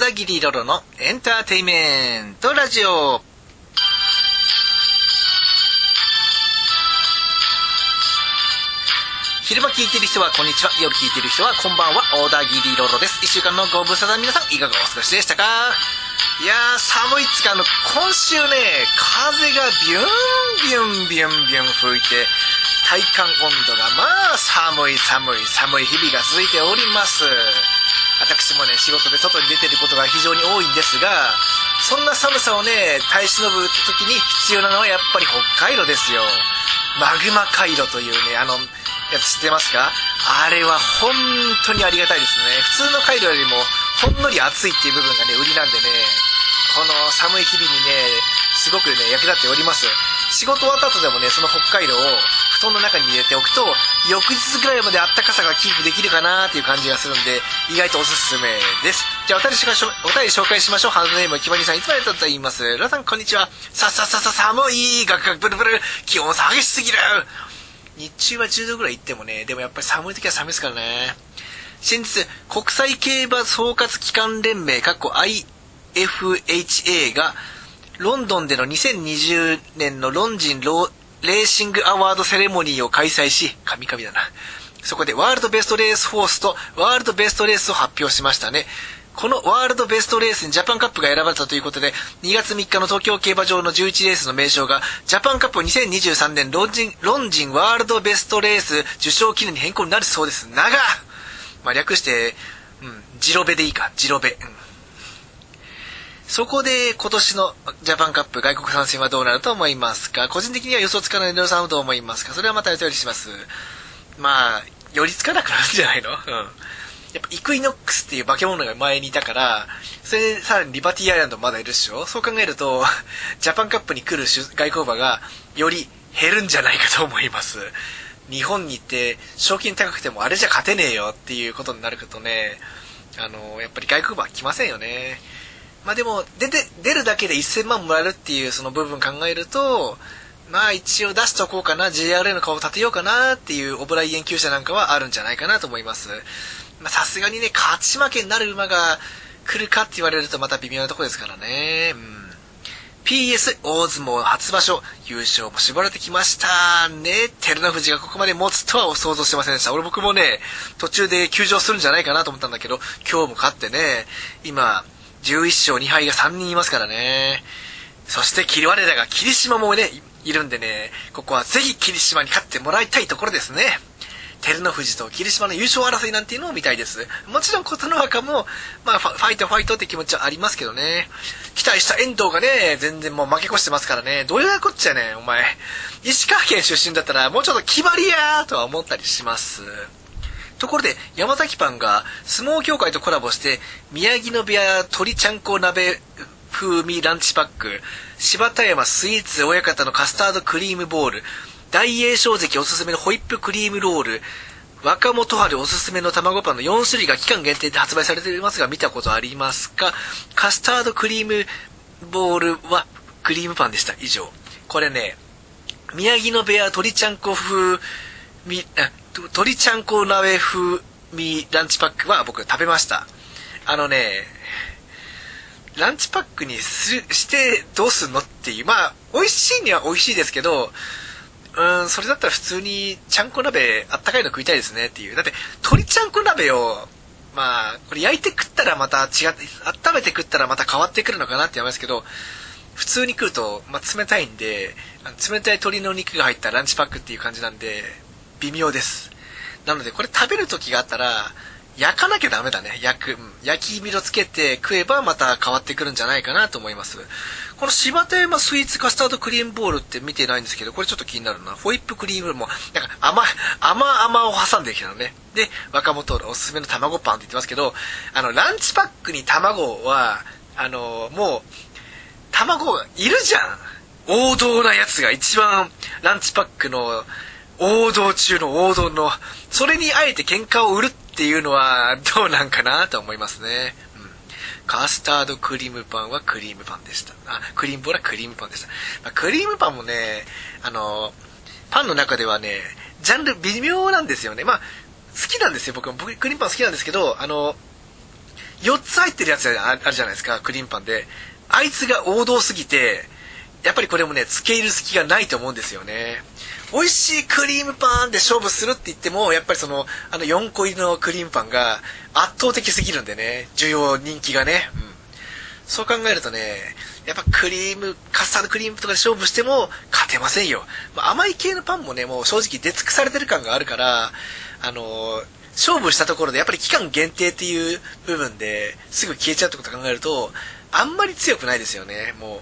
小田切ロロのエンターテイメントラジオ。昼間聞いてる人はこんにちは。夜聞いてる人はこんばんは。小田切ロロです。一週間のご無沙汰皆さんいかがお過ごしでしたか？いやー、寒いっつか、あの、今週ね、風がビュンビュンビュンビュン吹いて、体感温度がまあ寒い寒い寒い日々が続いております。私もね、仕事で外に出てることが非常に多いんですが、そんな寒さをね、耐え忍ぶ時に必要なのはやっぱり北海道ですよ。マグマ回路というね、あの、やつ知ってますか？あれは本当にありがたいですね。普通の回路よりもほんのり暑いっていう部分がね、売りなんでね、この寒い日々にね、すごくね、役立っております。仕事終わった後でもね、その北海道を布団の中に入れておくと、翌日ぐらいまであったかさがキープできるかなっていう感じがするんで、意外とおすすめです。じゃあお便りしまし、お便り紹介しましょう。ハンドネーム、きばにさん、いつもありがとうございます？皆さん、こんにちは。さっさささ、寒い、ガクガクブルブル、気温差激しすぎる。日中は10度ぐらい行ってもね、でもやっぱり寒い時は寒いですからね。先日、国際競馬総括機関連盟、かっこ FHA が、ロンドンでの2020年のロンジンロレーシングアワードセレモニーを開催し、神々だな。そこでワールドベストレースフォースとワールドベストレースを発表しましたね。このワールドベストレースにジャパンカップが選ばれたということで、2月3日の東京競馬場の11レースの名称が、ジャパンカップ2023年ロンジン、ロンジンワールドベストレース受賞記念に変更になるそうです。長まあ、略して、うん、ジロベでいいか、ジロベ。うんそこで今年のジャパンカップ外国参戦はどうなると思いますか？個人的には予想つかないのさんはどう思いますか？それはまたお便りします。まあ、寄りつかなくなるんじゃないの？うん。やっぱイクイノックスっていう化け物が前にいたから、それでさらにリバティアイランドまだいるでしょ？そう考えると、ジャパンカップに来る外交馬がより減るんじゃないかと思います。日本に行って賞金高くてもあれじゃ勝てねえよっていうことになるとね、あの、やっぱり外国馬は来ませんよね。まあでも、出て、出るだけで1000万もらえるっていうその部分考えると、まあ一応出しとこうかな、JRA の顔を立てようかなっていうオブライエン級者なんかはあるんじゃないかなと思います。まあさすがにね、勝ち負けになる馬が来るかって言われるとまた微妙なとこですからね。うん。PS 大相撲初場所優勝も絞られてきましたね。照ノ富士がここまで持つとは想像してませんでした。俺僕もね、途中で休場するんじゃないかなと思ったんだけど、今日も勝ってね、今、11勝2敗が3人いますからね。そして、キリワレラが霧島もね、いるんでね、ここはぜひ霧島に勝ってもらいたいところですね。照ノ富士と霧島の優勝争いなんていうのを見たいです。もちろん琴ノ若も、まあファイトファイトって気持ちはありますけどね。期待した遠藤がね、全然もう負け越してますからね。どういうこっちゃね、お前。石川県出身だったらもうちょっと決まりやーとは思ったりします。ところで、山崎パンが相撲協会とコラボして、宮城野部屋鶏ちゃんこ鍋風味ランチパック、柴田山スイーツ親方のカスタードクリームボール、大栄正関おすすめのホイップクリームロール、若元春おすすめの卵パンの4種類が期間限定で発売されていますが見たことありますか？カスタードクリームボールはクリームパンでした。以上。これね、宮城野部屋鶏ちゃんこ風み、あ鶏ちゃんこ鍋風味ランチパックは僕食べました。あのね、ランチパックにすしてどうすんのっていう。まあ、美味しいには美味しいですけど、うん、それだったら普通にちゃんこ鍋あったかいの食いたいですねっていう。だって、鶏ちゃんこ鍋を、まあ、これ焼いて食ったらまた違って、温めて食ったらまた変わってくるのかなって言いますけど、普通に食うと、まあ、冷たいんで、冷たい鶏の肉が入ったランチパックっていう感じなんで、微妙です。なので、これ食べる時があったら、焼かなきゃダメだね。焼く。焼き色つけて食えばまた変わってくるんじゃないかなと思います。この柴田山スイーツカスタードクリームボールって見てないんですけど、これちょっと気になるな。ホイップクリームも、なんか甘、甘々を挟んできたのね。で、若元おすすめの卵パンって言ってますけど、あの、ランチパックに卵は、あの、もう、卵がいるじゃん王道なやつが一番ランチパックの王道中の王道の、それにあえて喧嘩を売るっていうのはどうなんかなと思いますね。うん。カスタードクリームパンはクリームパンでした。あ、クリームボールはクリームパンでした。まあ、クリームパンもね、あの、パンの中ではね、ジャンル微妙なんですよね。まあ、好きなんですよ、僕も。僕、クリームパン好きなんですけど、あの、4つ入ってるやつあるじゃないですかクリームパンであいつが王道すぎてやっぱりこれもね付け入る隙がないと思うんですよね美味しいクリームパンで勝負するって言ってもやっぱりそのあの4個入りのクリームパンが圧倒的すぎるんでね。需要人気がね、うん、そう考えるとねやっぱクリームカスタードクリームとかで勝負しても勝てませんよ、まあ、甘い系のパンもねもう正直出尽くされてる感があるからあの勝負したところでやっぱり期間限定っていう部分ですぐ消えちゃうってこと考えるとあんまり強くないですよねもう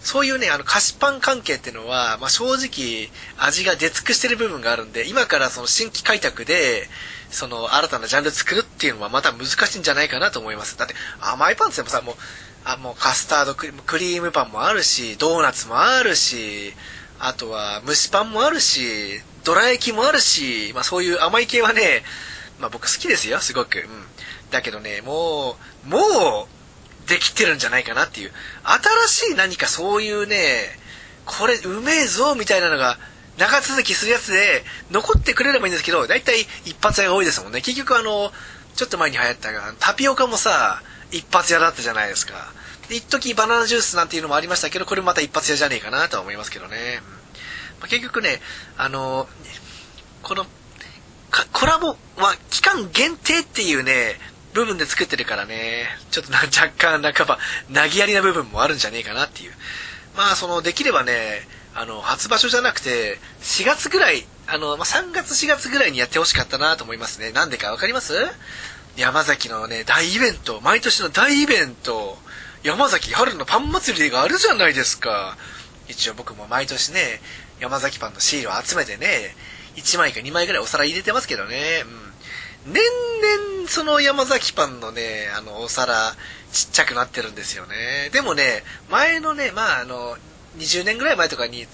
そういうね、あの、菓子パン関係ってのは、まあ、正直、味が出尽くしてる部分があるんで、今からその新規開拓で、その、新たなジャンル作るっていうのはまた難しいんじゃないかなと思います。だって、甘いパンってもさ、もう、あ、もうカスタードクリーム、クリームパンもあるし、ドーナツもあるし、あとは蒸しパンもあるし、どら焼きもあるし、まあそういう甘い系はね、まあ僕好きですよ、すごく。うん。だけどね、もう、もう、できてるんじゃないかなっていう。新しい何かそういうね、これうめえぞみたいなのが長続きするやつで残ってくれればいいんですけど、だいたい一発屋が多いですもんね。結局あの、ちょっと前に流行ったタピオカもさ、一発屋だったじゃないですか。一時バナナジュースなんていうのもありましたけど、これまた一発屋じゃねえかなとは思いますけどね。まあ、結局ね、あの、この、コラボは期間限定っていうね、部分で作ってるからね、ちょっと若干半ば、投げやりな部分もあるんじゃねえかなっていう。まあ、その、できればね、あの、初場所じゃなくて、4月ぐらい、あの、まあ、3月4月ぐらいにやってほしかったなと思いますね。なんでかわかります？山崎のね、大イベント、毎年の大イベント、山崎春のパン祭りがあるじゃないですか。一応僕も毎年ね、山崎パンのシールを集めてね、1枚か2枚ぐらいお皿入れてますけどね。うん年々その山崎パンのね、あの、お皿、ちっちゃくなってるんですよね。でもね、前のね、まああの、20年ぐらい前とかに、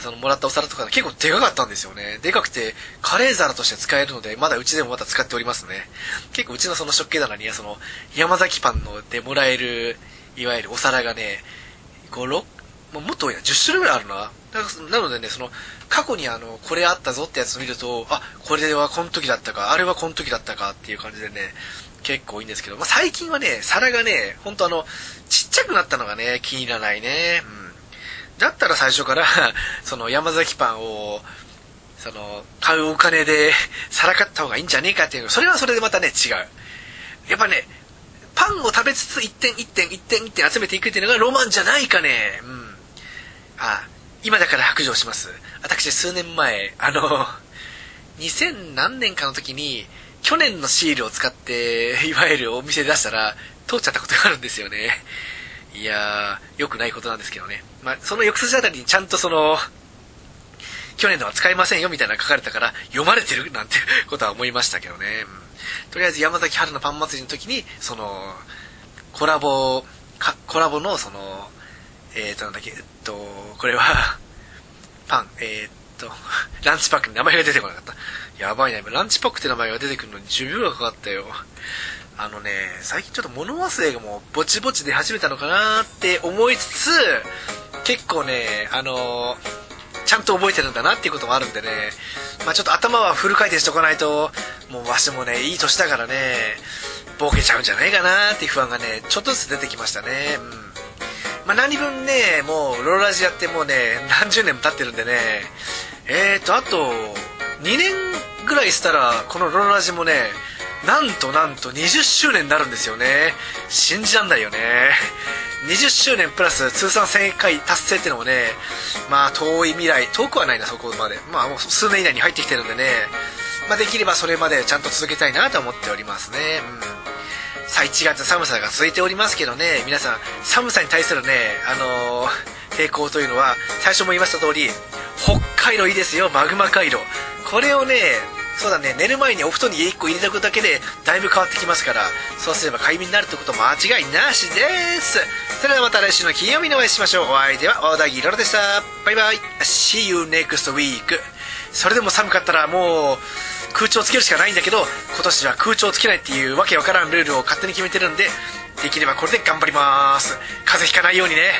そのもらったお皿とか結構でかかったんですよね。でかくて、カレー皿として使えるので、まだうちでもまだ使っておりますね。結構うちのその食器棚にはその、山崎パンのでもらえる、いわゆるお皿がね、5、6、もっと多いな、10種類ぐらいあるな。なのでね、その、過去にあの、これあったぞってやつを見ると、あ、これはこの時だったか、あれはこの時だったかっていう感じでね、結構いいんですけど、まあ、最近はね、皿がね、ほんとあの、ちっちゃくなったのがね、気に入らないね。うん。だったら最初から その山崎パンを、その、買うお金で皿買った方がいいんじゃねえかっていう、それはそれでまたね、違う。やっぱね、パンを食べつつ一点一点一点一点集めていくっていうのがロマンじゃないかね。うん。あ、今だから白状します。私数年前、あの、2000何年かの時に、去年のシールを使って、いわゆるお店で出したら、通っちゃったことがあるんですよね。いやー、良くないことなんですけどね。まあ、その翌年あたりにちゃんとその、去年のは使えませんよみたいなの書かれたから読まれてるなんて ことは思いましたけどね。うん、とりあえず山崎春のパン祭りの時に、その、コラボ、コラボのその、えーと、なんだっけ、えっと、これは、パン、えー、っと、ランチパックに名前が出てこなかった。やばいな、ランチパックって名前が出てくるのに10秒がかかったよ。あのね、最近ちょっと物忘れがもうぼちぼち出始めたのかなって思いつつ、結構ね、あのちゃんと覚えてるんだなっていうこともあるんでね、まあちょっと頭はフル回転しとかないと、もうわしもね、いい年だからね、ボケちゃうんじゃないかなっていう不安がね、ちょっとずつ出てきましたね。うんまあ、何分ね、もう、ローラジやってもうね、何十年も経ってるんでね、えーと、あと、2年ぐらいしたら、このローラジもね、なんとなんと20周年になるんですよね。信じらんないよね。20周年プラス通算1000回達成ってのもね、まあ遠い未来、遠くはないな、そこまで。まあもう数年以内に入ってきてるんでね、まあできればそれまでちゃんと続けたいなと思っておりますね。うんさあ1月寒さが続いておりますけどね皆さん寒さに対するねあのー、抵抗というのは最初も言いました通り北海道いいですよマグマ回路これをねそうだね寝る前にお布団に1個入れておくだけでだいぶ変わってきますからそうすれば快眠になるってこと間違いなしです。それではまた来週の金曜日にお会いしましょう。お相手は小田切ロでした。バイバイ。See you next week それでも寒かったらもう空調つけるしかないんだけど今年は空調つけないっていうわけわからんルールを勝手に決めてるんでできればこれで頑張ります風邪ひかないようにね